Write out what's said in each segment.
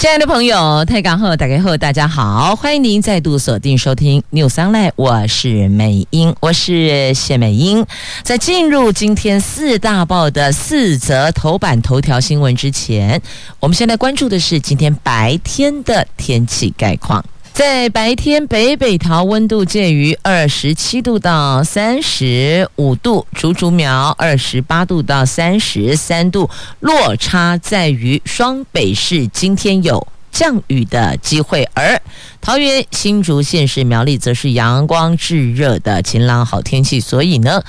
亲爱的朋友，泰港后打开后，大家好，欢迎您再度锁定收听 News Online，我是美英，我是谢美英。在进入今天四大报的四则头版头条新闻之前，我们先来关注的是今天白天的天气概况。在白天，北北桃温度介于二十七度到三十五度，竹竹苗二十八度到三十三度，落差在于双北市今天有降雨的机会，而桃园、新竹县市苗栗则是阳光炙热的晴朗好天气，所以呢，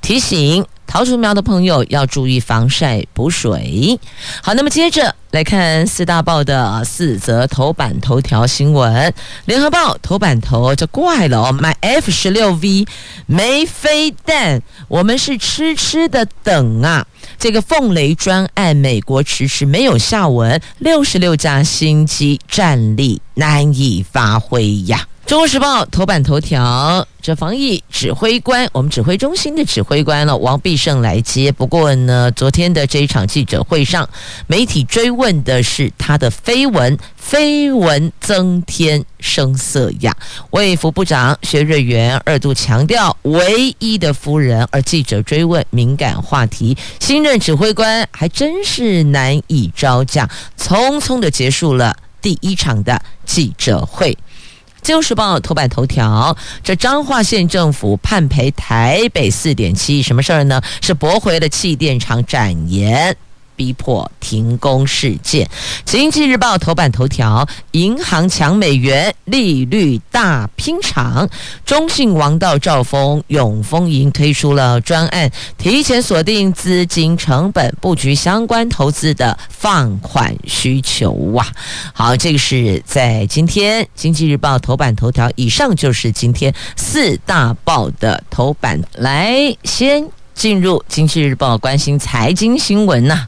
提醒。桃竹苗的朋友要注意防晒补水。好，那么接着来看四大报的四则头版头条新闻。联合报头版头就怪了哦，买 F 十六 V 没飞弹，我们是痴痴的等啊。这个凤雷专案，美国迟迟没有下文，六十六架新机战力难以发挥呀。中国时报头版头条，这防疫指挥官，我们指挥中心的指挥官了，王必胜来接。不过呢，昨天的这一场记者会上，媒体追问的是他的绯闻，绯闻增添声色呀。卫福部长薛瑞元二度强调唯一的夫人，而记者追问敏感话题，新任指挥官还真是难以招架，匆匆的结束了第一场的记者会。《自由时报》头版头条：这彰化县政府判赔台北四点七，什么事儿呢？是驳回了气电厂展延。逼迫停工事件，《经济日报》头版头条：银行抢美元，利率大拼场。中信王道、兆丰、永丰银推出了专案，提前锁定资金成本，布局相关投资的放款需求哇！好，这个是在今天《经济日报》头版头条。以上就是今天四大报的头版，来先。进入《经济日报》关心财经新闻呐、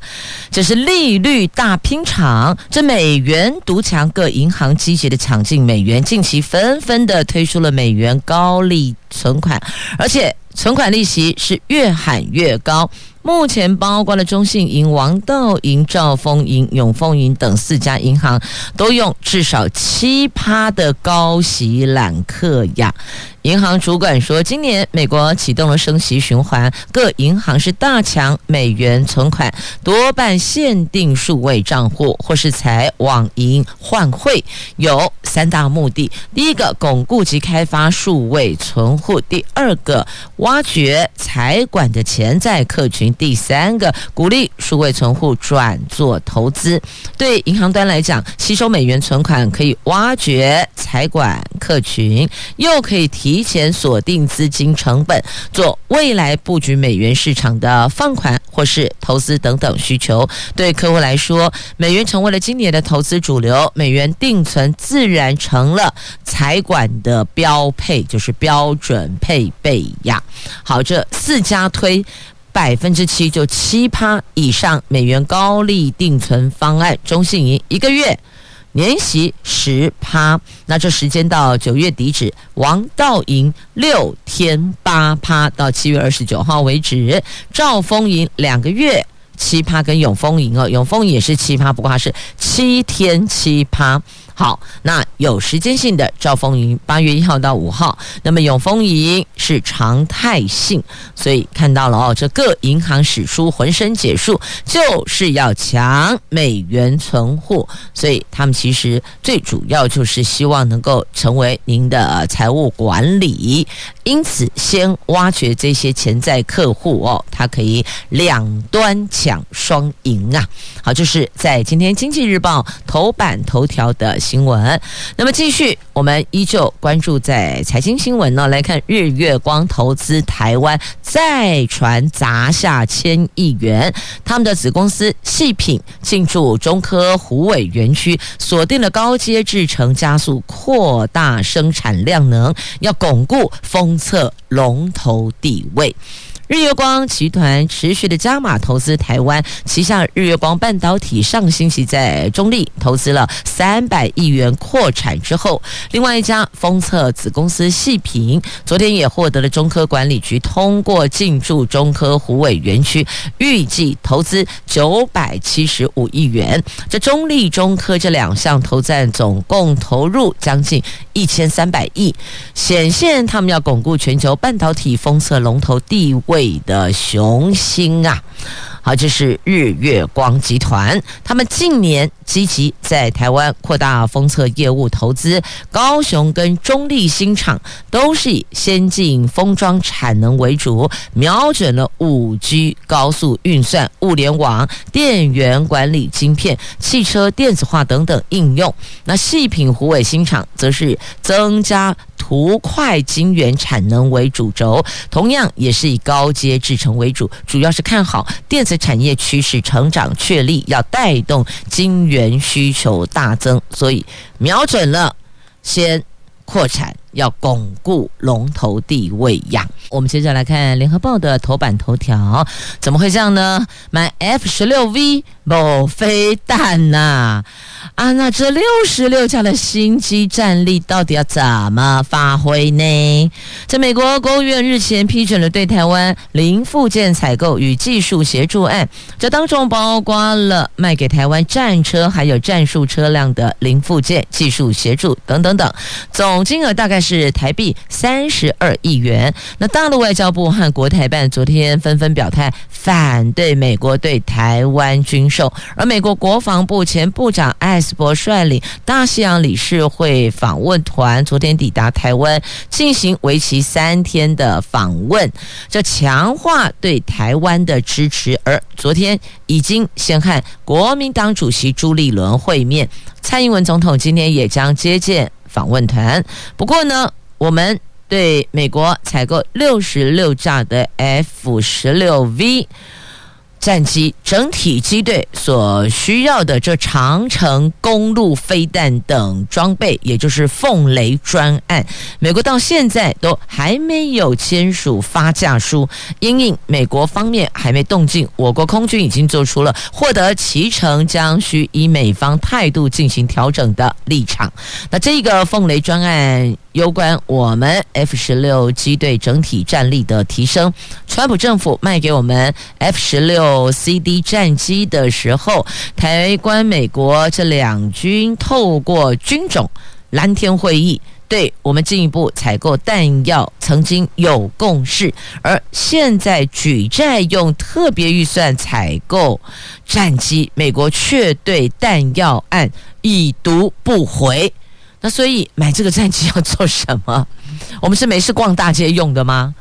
这是利率大拼场，这美元独强，各银行积极的抢进美元，近期纷纷的推出了美元高利存款，而且存款利息是越喊越高。目前包括了中信银、王道银、兆丰银、永丰银等四家银行，都用至少七趴的高息揽客呀。银行主管说，今年美国启动了升息循环，各银行是大抢美元存款，多半限定数位账户或是采网银换汇，有三大目的：第一个，巩固及开发数位存户；第二个，挖掘财管的潜在客群。第三个，鼓励数位存户转做投资。对银行端来讲，吸收美元存款可以挖掘财管客群，又可以提前锁定资金成本，做未来布局美元市场的放款或是投资等等需求。对客户来说，美元成为了今年的投资主流，美元定存自然成了财管的标配，就是标准配备呀。好，这四家推。百分之七就七趴以上美元高利定存方案，中信银一个月年息十趴，那这时间到九月底止，王道银六天八趴到七月二十九号为止，兆丰银两个月七趴，跟永丰银哦，永丰银也是七趴，不过它是七天七趴。好，那有时间性的兆丰银八月一号到五号，那么永丰银是常态性，所以看到了哦，这各银行使出浑身解数，就是要抢美元存户，所以他们其实最主要就是希望能够成为您的财务管理，因此先挖掘这些潜在客户哦，它可以两端抢双赢啊。好，就是在今天经济日报头版头条的。新闻，那么继续，我们依旧关注在财经新闻呢。来看日月光投资台湾，再传砸下千亿元，他们的子公司细品进驻中科虎尾园区，锁定了高阶制程，加速扩大生产量能，要巩固封测龙头地位。日月光集团持续的加码投资台湾，旗下日月光半导体上星期在中立投资了三百亿元扩产之后，另外一家封测子公司细品昨天也获得了中科管理局通过进驻中科湖尾园区，预计投资九百七十五亿元。这中立、中科这两项投资总共投入将近一千三百亿，显现他们要巩固全球半导体封测龙头地位的雄心啊！好，这是日月光集团，他们近年积极在台湾扩大封测业务投资，高雄跟中立新厂都是以先进封装产能为主，瞄准了五 G 高速运算、物联网、电源管理晶片、汽车电子化等等应用。那细品虎尾新厂则是增加图块晶圆产能为主轴，同样也是以高阶制程为主，主要是看好电子。产业趋势成长确立，要带动金源需求大增，所以瞄准了先扩产，要巩固龙头地位呀。我们接着来看联合报的头版头条，怎么会这样呢？买 F 十六 V 某飞弹呐？啊，那这六十六架的新机战力到底要怎么发挥呢？在美国国务院日前批准了对台湾零附件采购与技术协助案，这当中包括了卖给台湾战车还有战术车辆的零附件、技术协助等等等，总金额大概是台币三十二亿元。那大陆外交部和国台办昨天纷纷表态反对美国对台湾军售，而美国国防部前部长艾。斯伯率领大西洋理事会访问团昨天抵达台湾，进行为期三天的访问，这强化对台湾的支持。而昨天已经先和国民党主席朱立伦会面，蔡英文总统今天也将接见访问团。不过呢，我们对美国采购六十六架的 F 十六 V。战机整体机队所需要的这长城公路飞弹等装备，也就是凤雷专案，美国到现在都还没有签署发价书，因应美国方面还没动静，我国空军已经做出了获得其成将需依美方态度进行调整的立场。那这个凤雷专案。有关我们 F 十六机队整体战力的提升，川普政府卖给我们 F 十六 CD 战机的时候，台湾美国这两军透过军种蓝天会议，对我们进一步采购弹药曾经有共识，而现在举债用特别预算采购战机，美国却对弹药案已读不回。那所以买这个战机要做什么？我们是没事逛大街用的吗？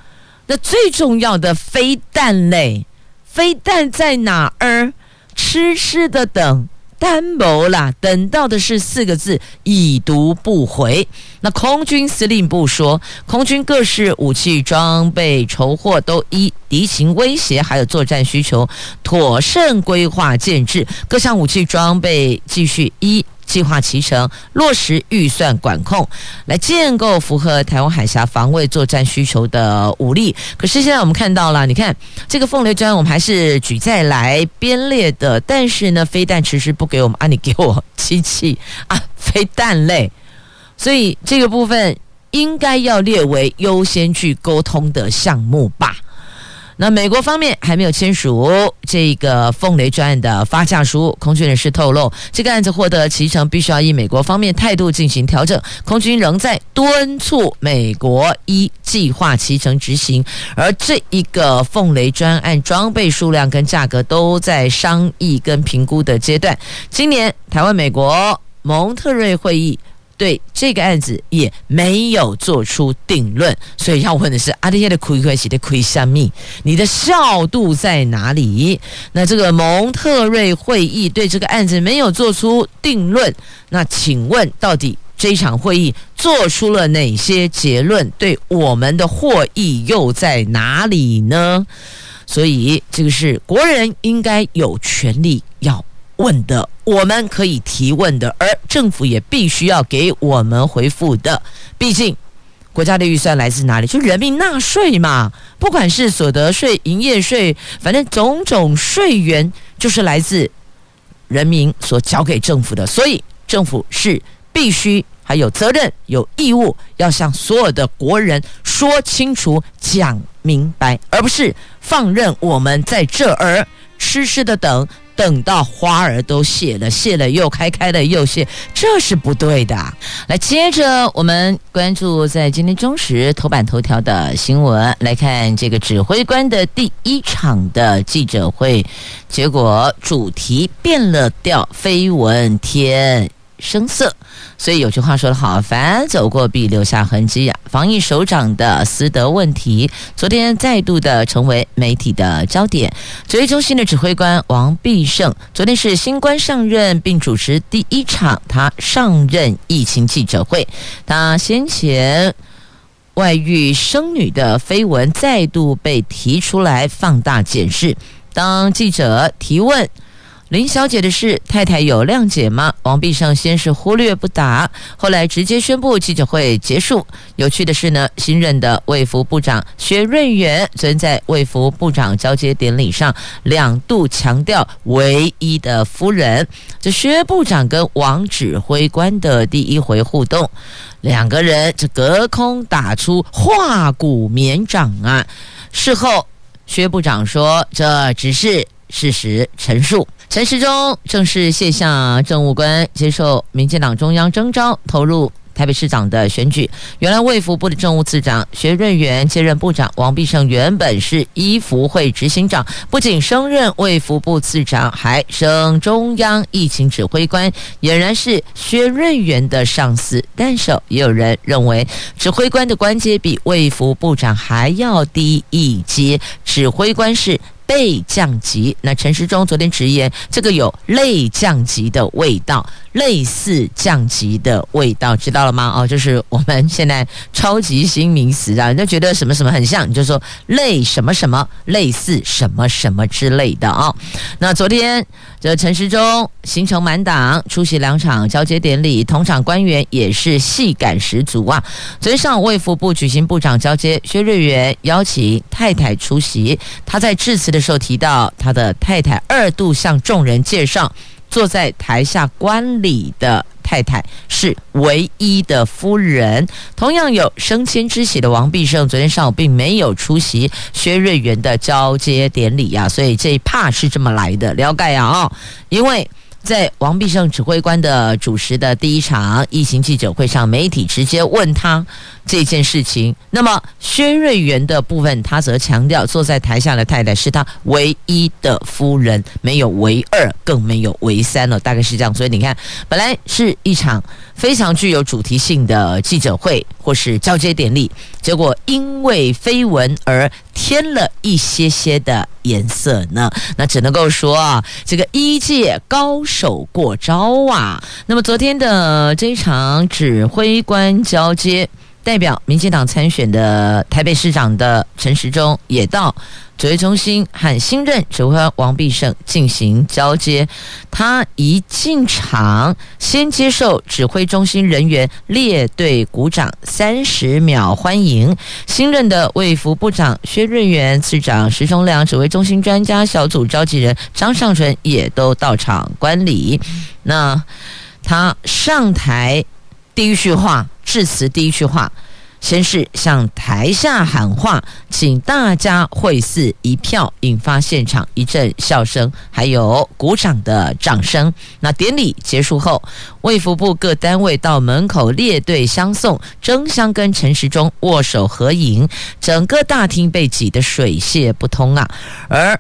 那最重要的飞弹类，飞弹在哪儿？痴痴的等，单谋啦，等到的是四个字：已读不回。那空军司令部说，空军各式武器装备筹获都依敌情威胁还有作战需求，妥善规划建制，各项武器装备继续依。计划期程，落实预算管控，来建构符合台湾海峡防卫作战需求的武力。可是现在我们看到了，你看这个凤雷专，我们还是举债来编列的，但是呢，飞弹迟迟不给我们啊，你给我机器啊，飞弹类，所以这个部分应该要列为优先去沟通的项目吧。那美国方面还没有签署这个凤雷专案的发价书，空军人士透露，这个案子获得期程必须要依美国方面态度进行调整，空军仍在敦促美国依计划期程执行，而这一个凤雷专案装备数量跟价格都在商议跟评估的阶段。今年台湾美国蒙特瑞会议。对这个案子也没有做出定论，所以要问的是阿迪耶的亏亏是的亏虾米？你的效度在哪里？那这个蒙特瑞会议对这个案子没有做出定论，那请问到底这场会议做出了哪些结论？对我们的获益又在哪里呢？所以这个是国人应该有权利要问的。我们可以提问的，而政府也必须要给我们回复的。毕竟，国家的预算来自哪里？就人民纳税嘛，不管是所得税、营业税，反正种种税源就是来自人民所交给政府的，所以政府是必须还有责任、有义务要向所有的国人说清楚、讲明白，而不是放任我们在这儿痴痴的等。等到花儿都谢了，谢了又开，开了又谢，这是不对的。来，接着我们关注在今天中时头版头条的新闻，来看这个指挥官的第一场的记者会，结果主题变了调，绯闻天声色。所以有句话说得好，凡走过必留下痕迹啊。防疫首长的私德问题，昨天再度的成为媒体的焦点。指挥中心的指挥官王必胜，昨天是新官上任，并主持第一场他上任疫情记者会。他先前外遇生女的绯闻再度被提出来放大检视。当记者提问。林小姐的事，太太有谅解吗？王必胜先是忽略不答，后来直接宣布记者会结束。有趣的是呢，新任的卫福部长薛瑞元昨天在卫福部长交接典礼上两度强调唯一的夫人。这薛部长跟王指挥官的第一回互动，两个人这隔空打出话鼓绵掌啊。事后薛部长说，这只是事实陈述。陈时中正式卸下政务官，接受民进党中央征召，投入台北市长的选举。原来卫福部的政务次长薛润元接任部长，王必胜原本是医福会执行长，不仅升任卫福部次长，还升中央疫情指挥官，俨然是薛润元的上司。但是也有人认为，指挥官的官阶比卫福部长还要低一阶，指挥官是。被降级，那陈时中昨天直言，这个有类降级的味道，类似降级的味道，知道了吗？哦，就是我们现在超级新名词啊，人家觉得什么什么很像，你就说类什么什么，类似什么什么之类的啊、哦。那昨天这陈时中行程满档，出席两场交接典礼，同场官员也是戏感十足啊。昨天上午卫福部举行部长交接，薛瑞元邀请太太出席，他在致辞的时候提到，他的太太二度向众人介绍，坐在台下观礼的太太是唯一的夫人。同样有升迁之喜的王必胜，昨天上午并没有出席薛瑞元的交接典礼呀、所以这一趴是这么来的，了解啊、哦，因为。在王必胜指挥官的主持的第一场疫情记者会上，媒体直接问他这件事情。那么薛瑞元的部分，他则强调坐在台下的太太是他唯一的夫人，没有唯二，更没有唯三了，大概是这样。所以你看，本来是一场非常具有主题性的记者会或是交接典礼，结果因为绯闻而添了一些些的颜色呢。那只能够说啊，这个一届高手过招啊！那么昨天的这场指挥官交接，代表民进党参选的台北市长的陈时中也到指挥中心和新任指挥官王必胜进行交接。他一进场，先接受指挥中心人员列队鼓掌三十秒欢迎。新任的卫福部长薛瑞元、次长石崇良、指挥中心专家小组召集人张尚淳也都到场观礼。那他上台第一句话致辞，第一句话。先是向台下喊话，请大家会赐一票，引发现场一阵笑声，还有鼓掌的掌声。那典礼结束后，卫福部各单位到门口列队相送，争相跟陈时中握手合影，整个大厅被挤得水泄不通啊。而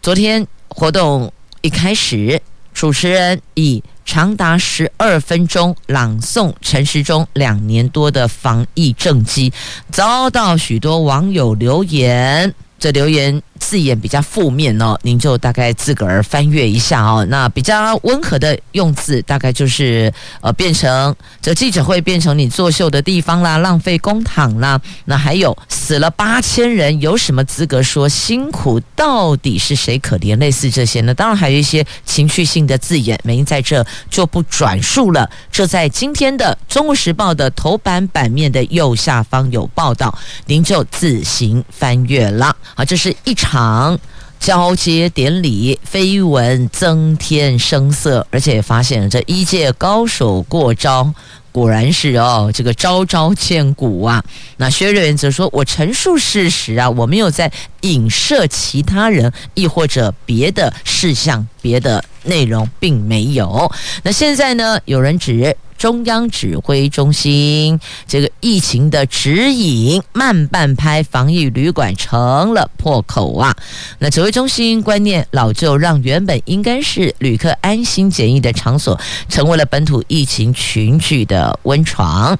昨天活动一开始，主持人以长达十二分钟朗诵陈时中两年多的防疫政绩，遭到许多网友留言。这留言字眼比较负面哦，您就大概自个儿翻阅一下哦。那比较温和的用字，大概就是呃，变成这记者会变成你作秀的地方啦，浪费公帑啦。那还有死了八千人，有什么资格说辛苦？到底是谁可怜？类似这些呢？当然还有一些情绪性的字眼，美英在这就不转述了。这在今天的《中国时报》的头版版面的右下方有报道，您就自行翻阅了。好，这是一场场交接典礼，绯闻增添声色，而且也发现这一届高手过招。果然是哦，这个招招见骨啊。那薛瑞元则说：“我陈述事实啊，我没有在影射其他人，亦或者别的事项、别的内容，并没有。”那现在呢？有人指。中央指挥中心这个疫情的指引慢半拍，防疫旅馆成了破口啊！那指挥中心观念老旧，让原本应该是旅客安心检疫的场所，成为了本土疫情群聚的温床。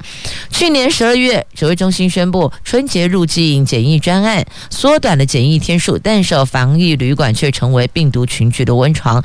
去年十二月，指挥中心宣布春节入境检疫专案缩短了检疫天数，但是防疫旅馆却成为病毒群聚的温床。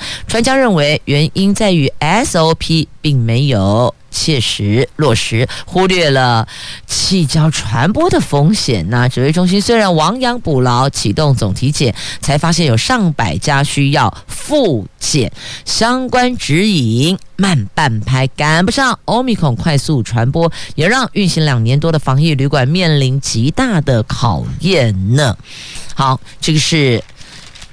家认为，原因在于 SOP 并没有。切实落实，忽略了气交传播的风险。那指挥中心虽然亡羊补牢，启动总体检，才发现有上百家需要复检，相关指引慢半拍，赶不上欧米孔快速传播，也让运行两年多的防疫旅馆面临极大的考验呢。好，这个是。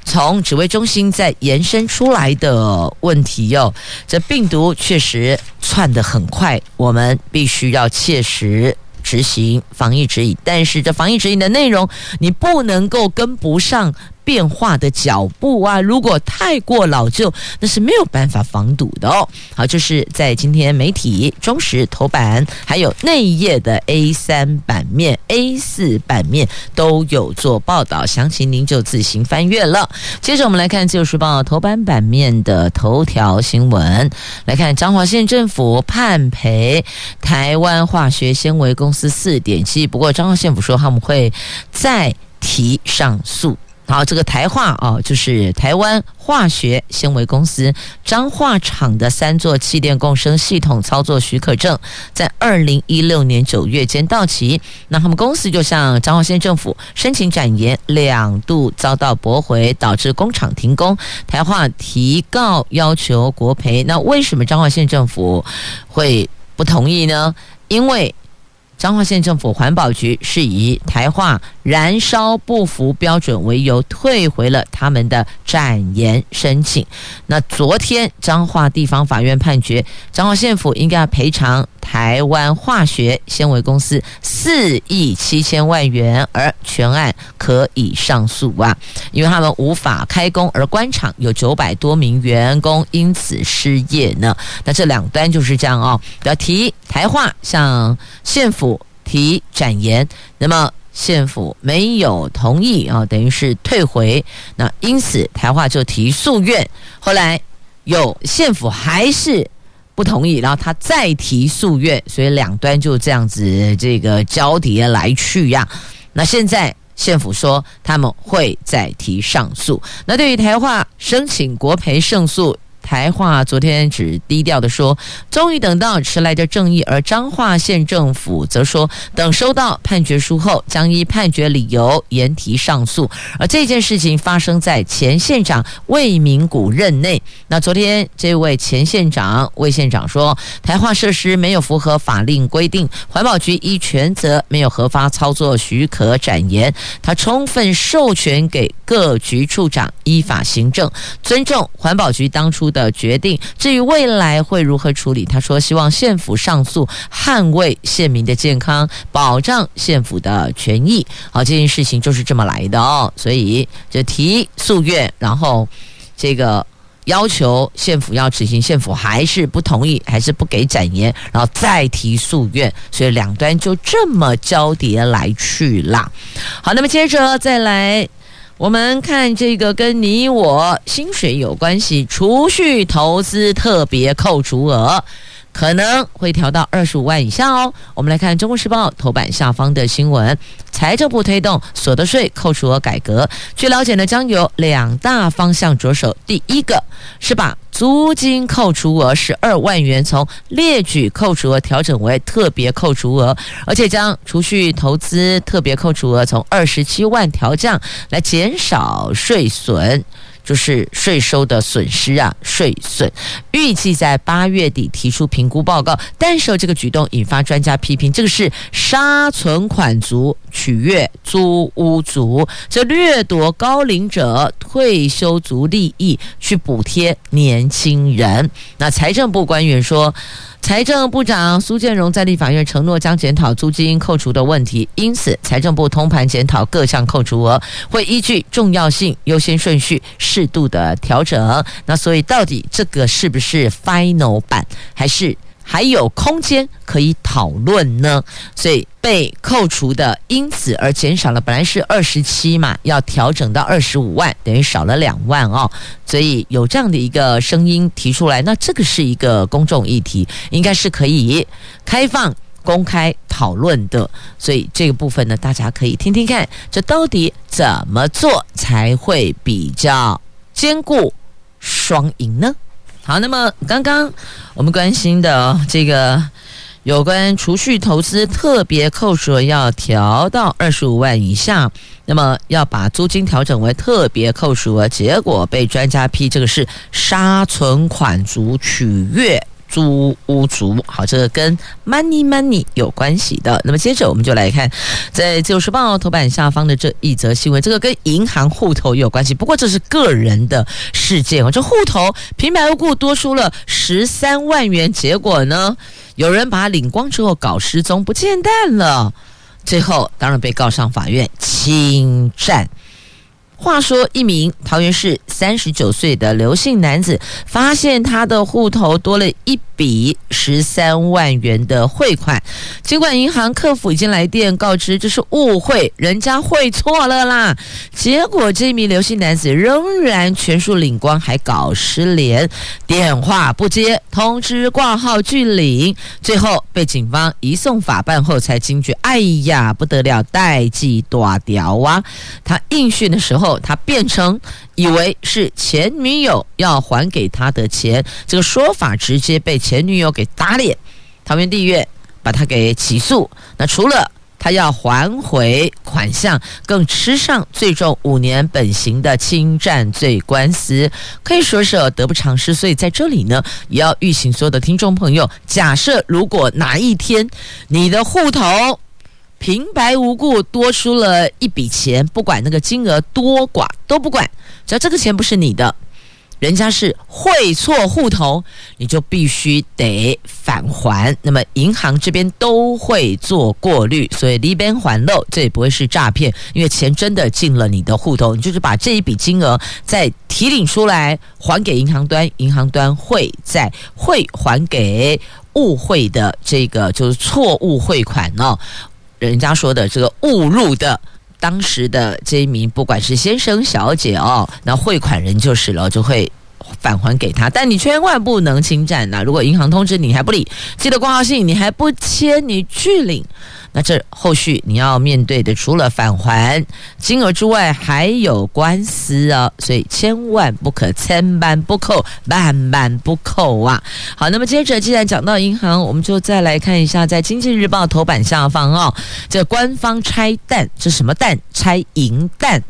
从指挥中心再延伸出来的问题哟，这病毒确实窜得很快，我们必须要切实执行防疫指引，但是这防疫指引的内容，你不能够跟不上。变化的脚步啊，如果太过老旧，那是没有办法防堵的哦。好，就是在今天媒体中时头版，还有内页的 A 三版面、A 四版面都有做报道，详情您就自行翻阅了。接着我们来看《自由时报》头版版面的头条新闻，来看彰化县政府判赔台湾化学纤维公司四点七，不过彰化县府说他们会再提上诉。好，这个台化哦，就是台湾化学纤维公司彰化厂的三座气电共生系统操作许可证，在二零一六年九月间到期。那他们公司就向彰化县政府申请展延，两度遭到驳回，导致工厂停工。台化提告要求国赔。那为什么彰化县政府会不同意呢？因为彰化县政府环保局是以台化燃烧不符标准为由退回了他们的展延申请。那昨天彰化地方法院判决，彰化县府应该要赔偿台湾化学纤维公司四亿七千万元，而全案可以上诉啊，因为他们无法开工，而关厂有九百多名员工因此失业呢。那这两端就是这样哦，要提台化向县府提展延，那么县府没有同意啊，等于是退回。那因此台化就提诉愿，后来有县府还是不同意，然后他再提诉愿，所以两端就这样子这个交叠来去呀。那现在县府说他们会再提上诉。那对于台化申请国赔胜诉。台化昨天只低调地说，终于等到迟来的正义，而彰化县政府则说，等收到判决书后，将依判决理由严提上诉。而这件事情发生在前县长魏明谷任内。那昨天这位前县长魏县长说，台化设施没有符合法令规定，环保局依权责没有核发操作许可展延，他充分授权给各局处长依法行政，尊重环保局当初的决定，至于未来会如何处理，他说希望县府上诉，捍卫县民的健康，保障县府的权益。好，这件事情就是这么来的哦。所以就提诉愿，然后这个要求县府要执行，县府还是不同意，还是不给展延，然后再提诉愿，所以两端就这么交叠来去啦。好，那么接着再来。我们看这个跟你我薪水有关系，储蓄投资特别扣除额，可能会调到二十五万以下哦。我们来看《中国时报》头版下方的新闻：财政部推动所得税扣除额改革。据了解呢，将有两大方向着手。第一个是把租金扣除额十二万元从列举扣除额调整为特别扣除额，而且将储蓄投资特别扣除额从二十七万调降，来减少税损。就是税收的损失啊，税损预计在八月底提出评估报告，但是这个举动引发专家批评，这个是杀存款族取悦租屋族，这掠夺高龄者退休族利益去补贴年轻人。那财政部官员说。财政部长苏建荣在立法院承诺将检讨租金扣除的问题，因此财政部通盘检讨各项扣除额，会依据重要性、优先顺序适度的调整。那所以到底这个是不是 final 版，还是？还有空间可以讨论呢，所以被扣除的因此而减少了，本来是二十七嘛，要调整到二十五万，等于少了两万哦，所以有这样的一个声音提出来，那这个是一个公众议题，应该是可以开放公开讨论的，所以这个部分呢，大家可以听听看，这到底怎么做才会比较兼顾双赢呢？好，那么刚刚我们关心的这个有关储蓄投资特别扣除要调到二十五万以下，那么要把租金调整为特别扣除，结果被专家批这个是杀存款族取悦。租屋族，好，这个跟 money money 有关系的。那么接着我们就来看，在《自由时报》头版下方的这一则新闻，这个跟银行户头有关系。不过这是个人的事件哦，这户头平白无故多出了十三万元，结果呢，有人把它领光之后搞失踪不见蛋了，最后当然被告上法院侵占。话说，一名桃园市三十九岁的刘姓男子发现他的户头多了一笔十三万元的汇款，尽管银行客服已经来电告知这是误会，人家汇错了啦，结果这名刘姓男子仍然全数领光，还搞失联，电话不接，通知挂号拒领，最后被警方移送法办后才惊觉，哎呀，不得了，代志大条啊！他应讯的时候。他变成以为是前女友要还给他的钱，这个说法直接被前女友给打脸。桃园地院把他给起诉。那除了他要还回款项，更吃上最重五年本刑的侵占罪官司，可以说是得不偿失。所以在这里呢，也要预请所有的听众朋友，假设如果哪一天你的户头，平白无故多出了一笔钱，不管那个金额多寡都不管，只要这个钱不是你的，人家是汇错户头，你就必须得返还。那么银行这边都会做过滤，所以离边还漏，这也不会是诈骗，因为钱真的进了你的户头，你就是把这一笔金额再提领出来还给银行端，银行端会再汇还给误汇的这个就是错误汇款哦。人家说的这个误入的当时的这一名，不管是先生小姐哦，那汇款人就是了，就会返还给他。但你千万不能侵占呐！如果银行通知你还不理，记得挂号信你还不签，你拒领。那这后续你要面对的，除了返还金额之外，还有官司啊，所以千万不可千般不扣，万般不扣啊！好，那么接着既然讲到银行，我们就再来看一下，在《经济日报》头版下方哦，这官方拆弹，这什么弹？拆银弹。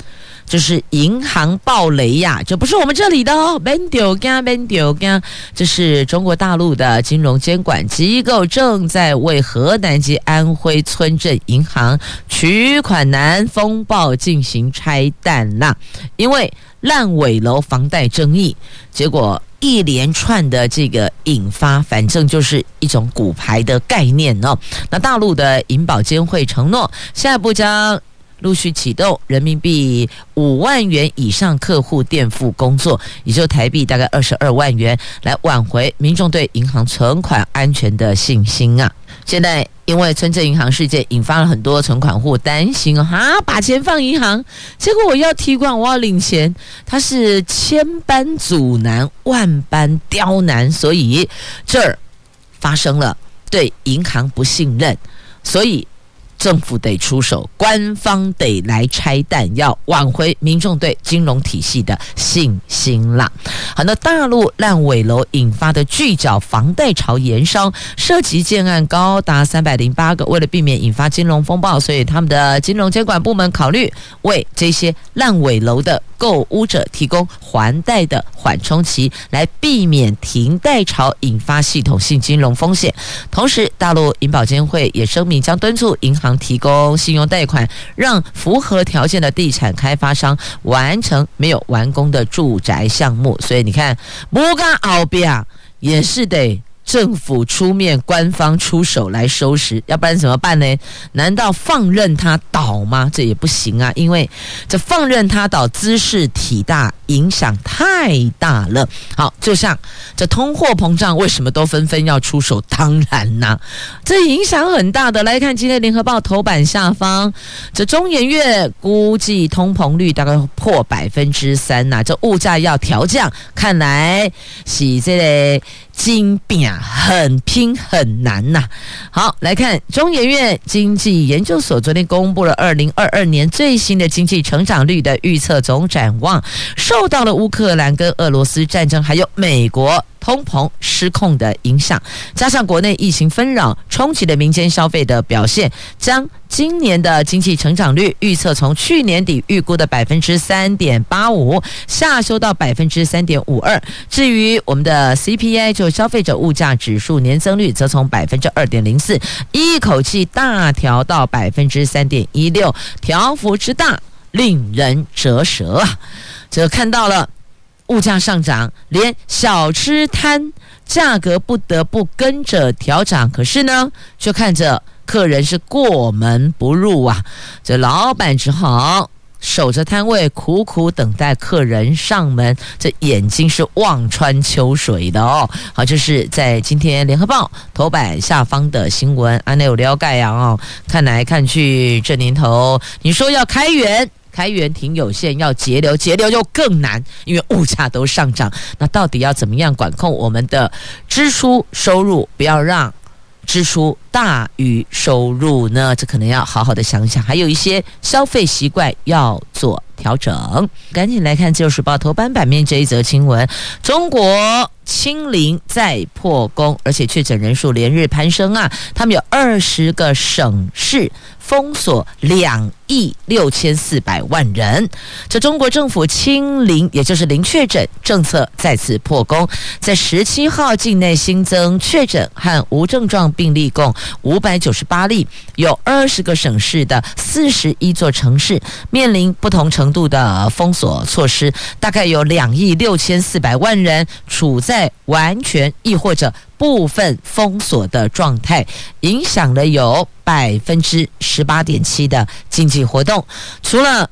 就是银行暴雷呀，这不是我们这里的哦。别丢惊，别丢惊，这是中国大陆的金融监管机构正在为河南及安徽村镇银行取款难风暴进行拆弹啦。因为烂尾楼房贷争议，结果一连串的这个引发，反正就是一种骨牌的概念哦。那大陆的银保监会承诺，下一步将。陆续启动人民币五万元以上客户垫付工作，也就台币大概二十二万元，来挽回民众对银行存款安全的信心啊！现在因为村镇银行事件，引发了很多存款户担心啊，把钱放银行，结果我要提款，我要领钱，他是千般阻难，万般刁难，所以这儿。发生了对银行不信任，所以。政府得出手，官方得来拆弹，要挽回民众对金融体系的信心啦。好，那大陆烂尾楼引发的巨缴房贷潮延烧，涉及建案高达三百零八个。为了避免引发金融风暴，所以他们的金融监管部门考虑为这些烂尾楼的购屋者提供还贷的缓冲期，来避免停贷潮引发系统性金融风险。同时，大陆银保监会也声明将敦促银行提供信用贷款，让符合条件的地产开发商完成没有完工的住宅项目。所以你看，不干后边也是得。政府出面，官方出手来收拾，要不然怎么办呢？难道放任它倒吗？这也不行啊，因为这放任它倒，姿势体大，影响太大了。好，就像这通货膨胀，为什么都纷纷要出手？当然呐、这影响很大的。来看今天联合报头版下方，这中研院估计通膨率大概破百分之三呐，这物价要调降，看来是这个。金饼很拼很难呐、好，来看中研院经济研究所昨天公布了二零二二年最新的经济成长率的预测总展望，受到了乌克兰跟俄罗斯战争，还有美国。通膨失控的影响，加上国内疫情纷扰，冲击了民间消费的表现，将今年的经济成长率预测从去年底预估的百分之三点八五下修到百分之三点五二。至于我们的 CPI，就消费者物价指数年增率，则从百分之二点零四一口气大调到百分之三点一六，调幅之大，令人折舌啊！这看到了。物价上涨，连小吃摊价格不得不跟着调涨。可是呢，却看着客人是过门不入啊！这老板只好守着摊位，苦苦等待客人上门。这眼睛是望穿秋水的哦。好，这是在今天联合报头版下方的新闻。安内有了解呀哦，看来看去这年头，你说要开源。开源挺有限，要节流，节流就更难，因为物价都上涨。那到底要怎么样管控我们的支出收入，不要让支出大于收入呢？这可能要好好的想想。还有一些消费习惯要做调整。赶紧来看《自由时报》头版版面这一则新闻：中国清零再破功，而且确诊人数连日攀升啊！他们有二十个省市。封锁两亿六千四百万人，这中国政府清零，也就是零确诊政策再次破功。在十七号境内新增确诊和无症状病例共五百九十八例，有二十个省市的四十一座城市面临不同程度的封锁措施，大概有两亿六千四百万人处在完全亦或者。部分封锁的状态，影响了有百分之十八点七的经济活动。除了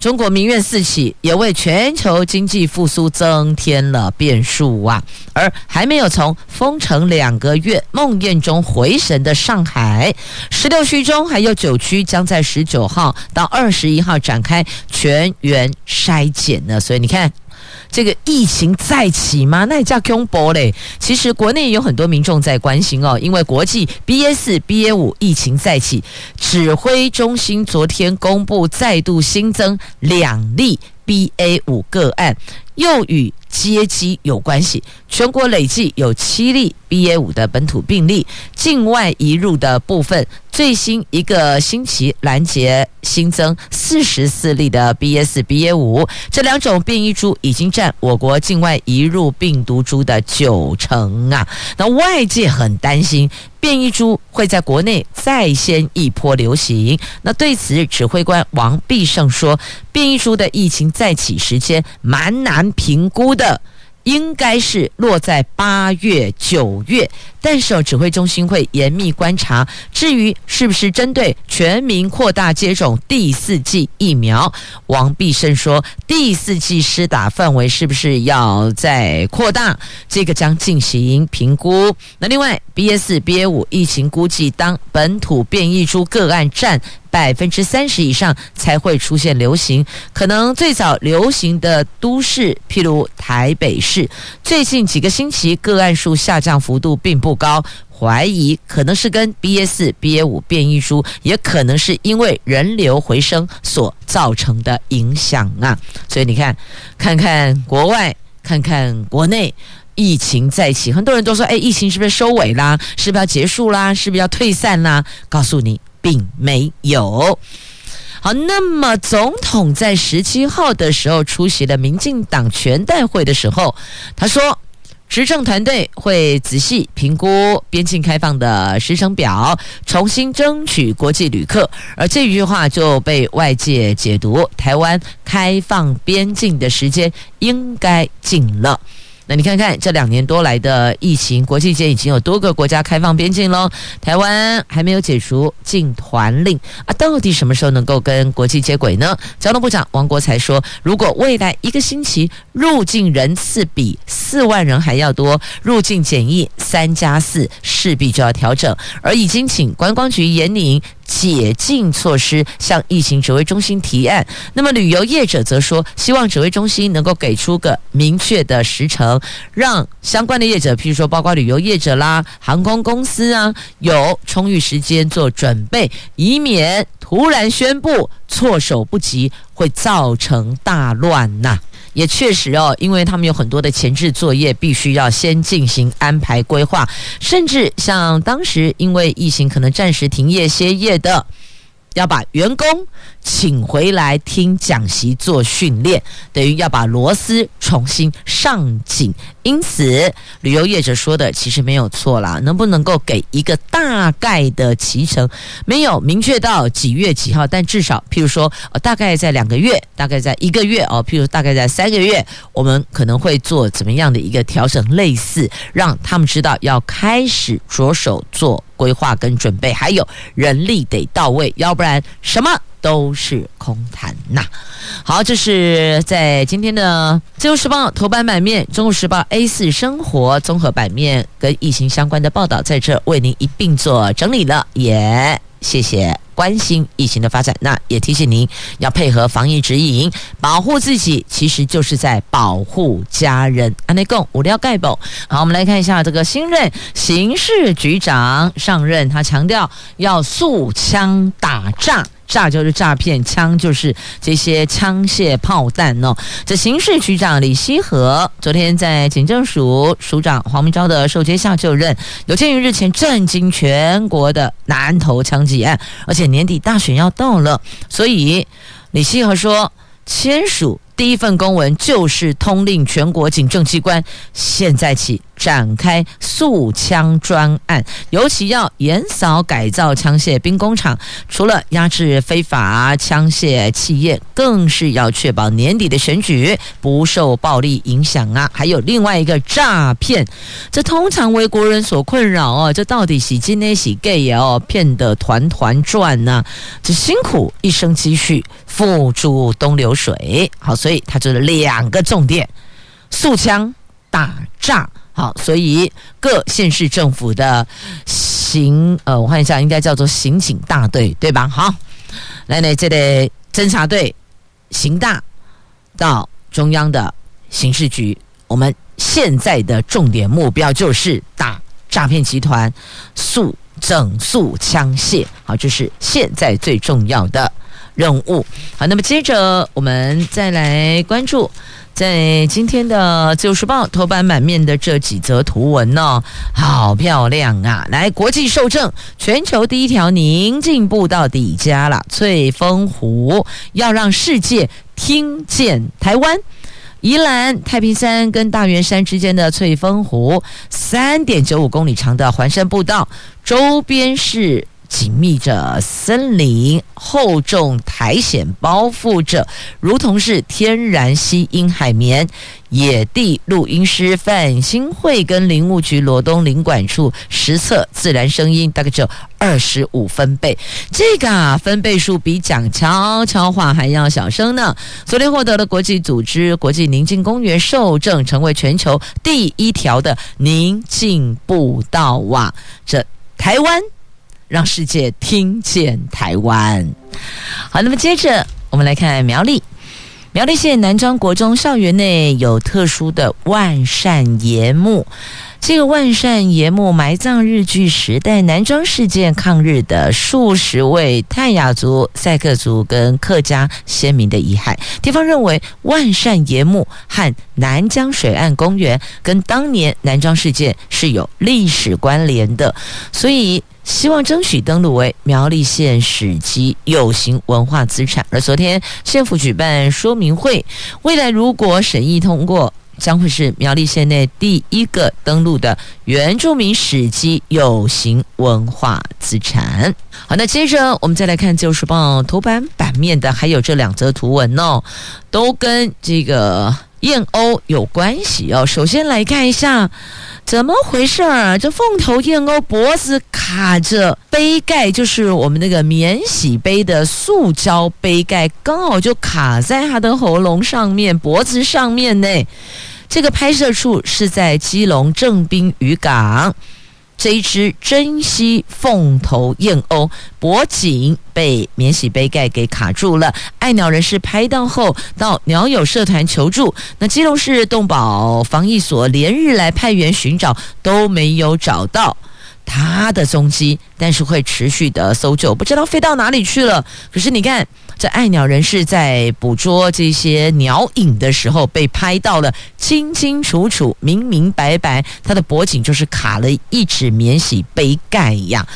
中国民怨四起，也为全球经济复苏增添了变数啊！而还没有从封城两个月梦魇中回神的上海，十六区中还有九区将在十九号到二十一号展开全员筛检呢。所以你看。这个疫情再起吗？那也叫恐怖嘞！其实国内有很多民众在关心哦，因为国际 BA 四、BA 五疫情再起，指挥中心昨天公布再度新增两例 BA 五个案，又与接机有关系。全国累计有七例 BA 五的本土病例，境外移入的部分。最新一个星期，拦截新增四十四例的 BA 四、BA 五，这两种变异株已经占我国境外移入病毒株的九成啊！那外界很担心变异株会在国内再掀一波流行。那对此，指挥官王必胜说，变异株的疫情再起时间蛮难评估的。的应该是落在八月、九月，但是指挥中心会严密观察。至于是不是针对全民扩大接种第四剂疫苗，王必胜说，第四剂施打范围是不是要再扩大，这个将进行评估。那另外，BA 四、BA 五疫情估计，当本土变异株个案占百分之三十以上才会出现流行。可能最早流行的都市，譬如台北市，最近几个星期个案数下降幅度并不高。怀疑可能是跟 BA 四、BA 五变异株，也可能是因为人流回升所造成的影响啊。所以你看，看看国外，看看国内，疫情再起，很多人都说：“哎，疫情是不是收尾啦？是不是要结束啦？是不是要退散啦？”告诉你，并没有。好，那么总统在十七号的时候出席了民进党全代会的时候，他说。执政团队会仔细评估边境开放的时程表，重新争取国际旅客。而这一句话就被外界解读，台湾开放边境的时间应该近了。那你看看这两年多来的疫情，国际间已经有多个国家开放边境喽，台湾还没有解除禁团令啊，到底什么时候能够跟国际接轨呢？交通部长王国材说，如果未来一个星期入境人次比四万人还要多，入境检疫三加四势必就要调整，而已经请观光局严拟。解禁措施向疫情指挥中心提案，那么旅游业者则说，希望指挥中心能够给出个明确的时程，让相关的业者，譬如说包括旅游业者啦、航空公司啊，有充裕时间做准备，以免突然宣布措手不及，会造成大乱呐、也确实哦，因为他们有很多的前置作业，必须要先进行安排规划，甚至像当时因为疫情可能暂时停业歇业的，要把员工。请回来听讲习做训练，等于要把螺丝重新上紧。因此，旅游业者说的其实没有错啦。能不能够给一个大概的期程？没有明确到几月几号，但至少，譬如说，呃，大概在两个月，大概在一个月哦，譬如大概在三个月，我们可能会做怎么样的一个调整？类似让他们知道要开始着手做规划跟准备，还有人力得到位，要不然什么？都是空谈呐。好，这是在今天的《自由时报》头版版面，《中国时报》A 四生活综合版面跟疫情相关的报道，在这为您一并做整理了。耶谢谢关心疫情的发展，那也提醒您要配合防疫指引，保护自己，其实就是在保护家人。安内贡无聊盖宝。好，我们来看一下这个新任刑事局长上任，他强调要速枪打仗。诈就是诈骗，枪就是这些枪械炮弹哦。这刑事局长李希和昨天在警政署署长黄明昭的授接下就任，有鉴于日前震惊全国的南投枪击案，而且年底大选要到了，所以李希和说签署。第一份公文就是通令全国警政机关，现在起展开素枪专案，尤其要严扫改造枪械兵工厂。除了压制非法枪械企业，更是要确保年底的选举不受暴力影响啊！还有另外一个诈骗，这通常为国人所困扰哦。这到底洗金呢？洗 gay 哦，骗得团团转呐、啊！这辛苦一生积蓄付诸东流水，好。所以它就是两个重点：素枪打诈。好，所以各县市政府的刑呃，我看一下，应该叫做刑警大队，对吧？好，来呢，这类侦查队、刑大到中央的刑事局，我们现在的重点目标就是打诈骗集团、素整肃枪械。好，这是现在最重要的。任务好，那么接着我们再来关注，在今天的《自由时报》头版版面的这几则图文呢、哦，好漂亮啊！来，国际受证，全球第一条宁静步道抵家了，翠峰湖要让世界听见台湾。宜兰太平山跟大圆山之间的翠峰湖，三点九五公里长的环山步道，周边是。紧密着森林，厚重苔藓包覆着，如同是天然吸音海绵。野地录音师范新慧跟林务局罗东林管处实测自然声音，大概只有二十五分贝。这个啊，分贝数比讲悄悄话还要小声呢。昨天获得了国际组织国际宁静公园受证，成为全球第一条的宁静步道哇！这台湾。让世界听见台湾。好，那么接着我们来看苗栗。苗栗县南庄国中校园内有特殊的万善爷墓，这个万善爷墓埋葬日据时代南庄事件抗日的数十位泰雅族、赛克族跟客家先民的遗骸。地方认为万善爷墓和南江水岸公园跟当年南庄事件是有历史关联的，所以。希望争取登录为苗栗县史迹有形文化资产。而昨天县府举办说明会，未来如果审议通过，将会是苗栗县内第一个登录的原住民史迹有形文化资产。好，那接着我们再来看《旧时报》头版版面的，还有这两则图文哦，都跟这个燕鸥有关系哦。首先来看一下。怎么回事儿？这凤头燕鸥脖子卡着杯盖，就是我们那个免洗杯的塑胶杯盖，刚好就卡在它的喉咙上面、脖子上面呢。这个拍摄处是在基隆正滨渔港。这一只珍稀凤头燕鸥脖颈被免洗杯盖给卡住了，爱鸟人士拍到后到鸟友社团求助，那基隆市动保防疫所连日来派员寻找都没有找到它的踪迹，但是会持续的搜救，不知道飞到哪里去了。可是你看。这爱鸟人士在捕捉这些鸟影的时候，被拍到了清清楚楚、明明白白，他的脖颈就是卡了一只免洗杯盖一样。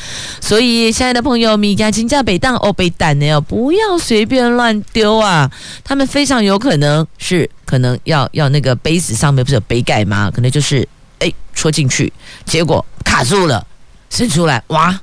所以，亲爱的朋友，米家金价北当哦，北蛋呢，不要随便乱丢啊！他们非常有可能是可能要要那个杯子上面不是有杯盖吗？可能就是哎戳进去，结果卡住了，伸出来哇！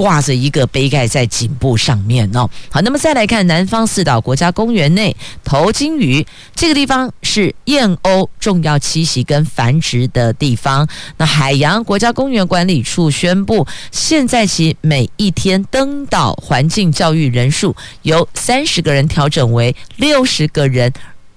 挂着一个杯盖在颈部上面哦。好，那么再来看南方四岛国家公园内头金鱼这个地方是燕鸥重要栖息跟繁殖的地方。那海洋国家公园管理处宣布，现在起每一天登岛环境教育人数由三十个人调整为六十个人。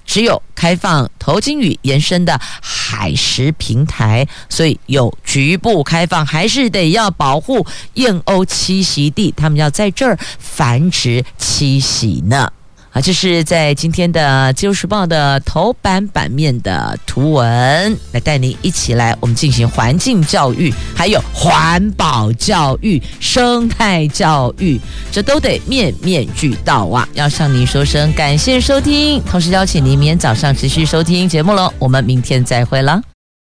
只有开放头金屿延伸的海蚀平台，所以有局部开放，还是得要保护燕鸥栖息地，它们要在这儿繁殖栖息呢。啊，这是在今天的《自由时报》的头版版面的图文，来带您一起来我们进行环境教育，还有环保教育、生态教育，这都得面面俱到啊！要向您说声感谢收听，同时邀请您明天早上持续收听节目喽。我们明天再会了。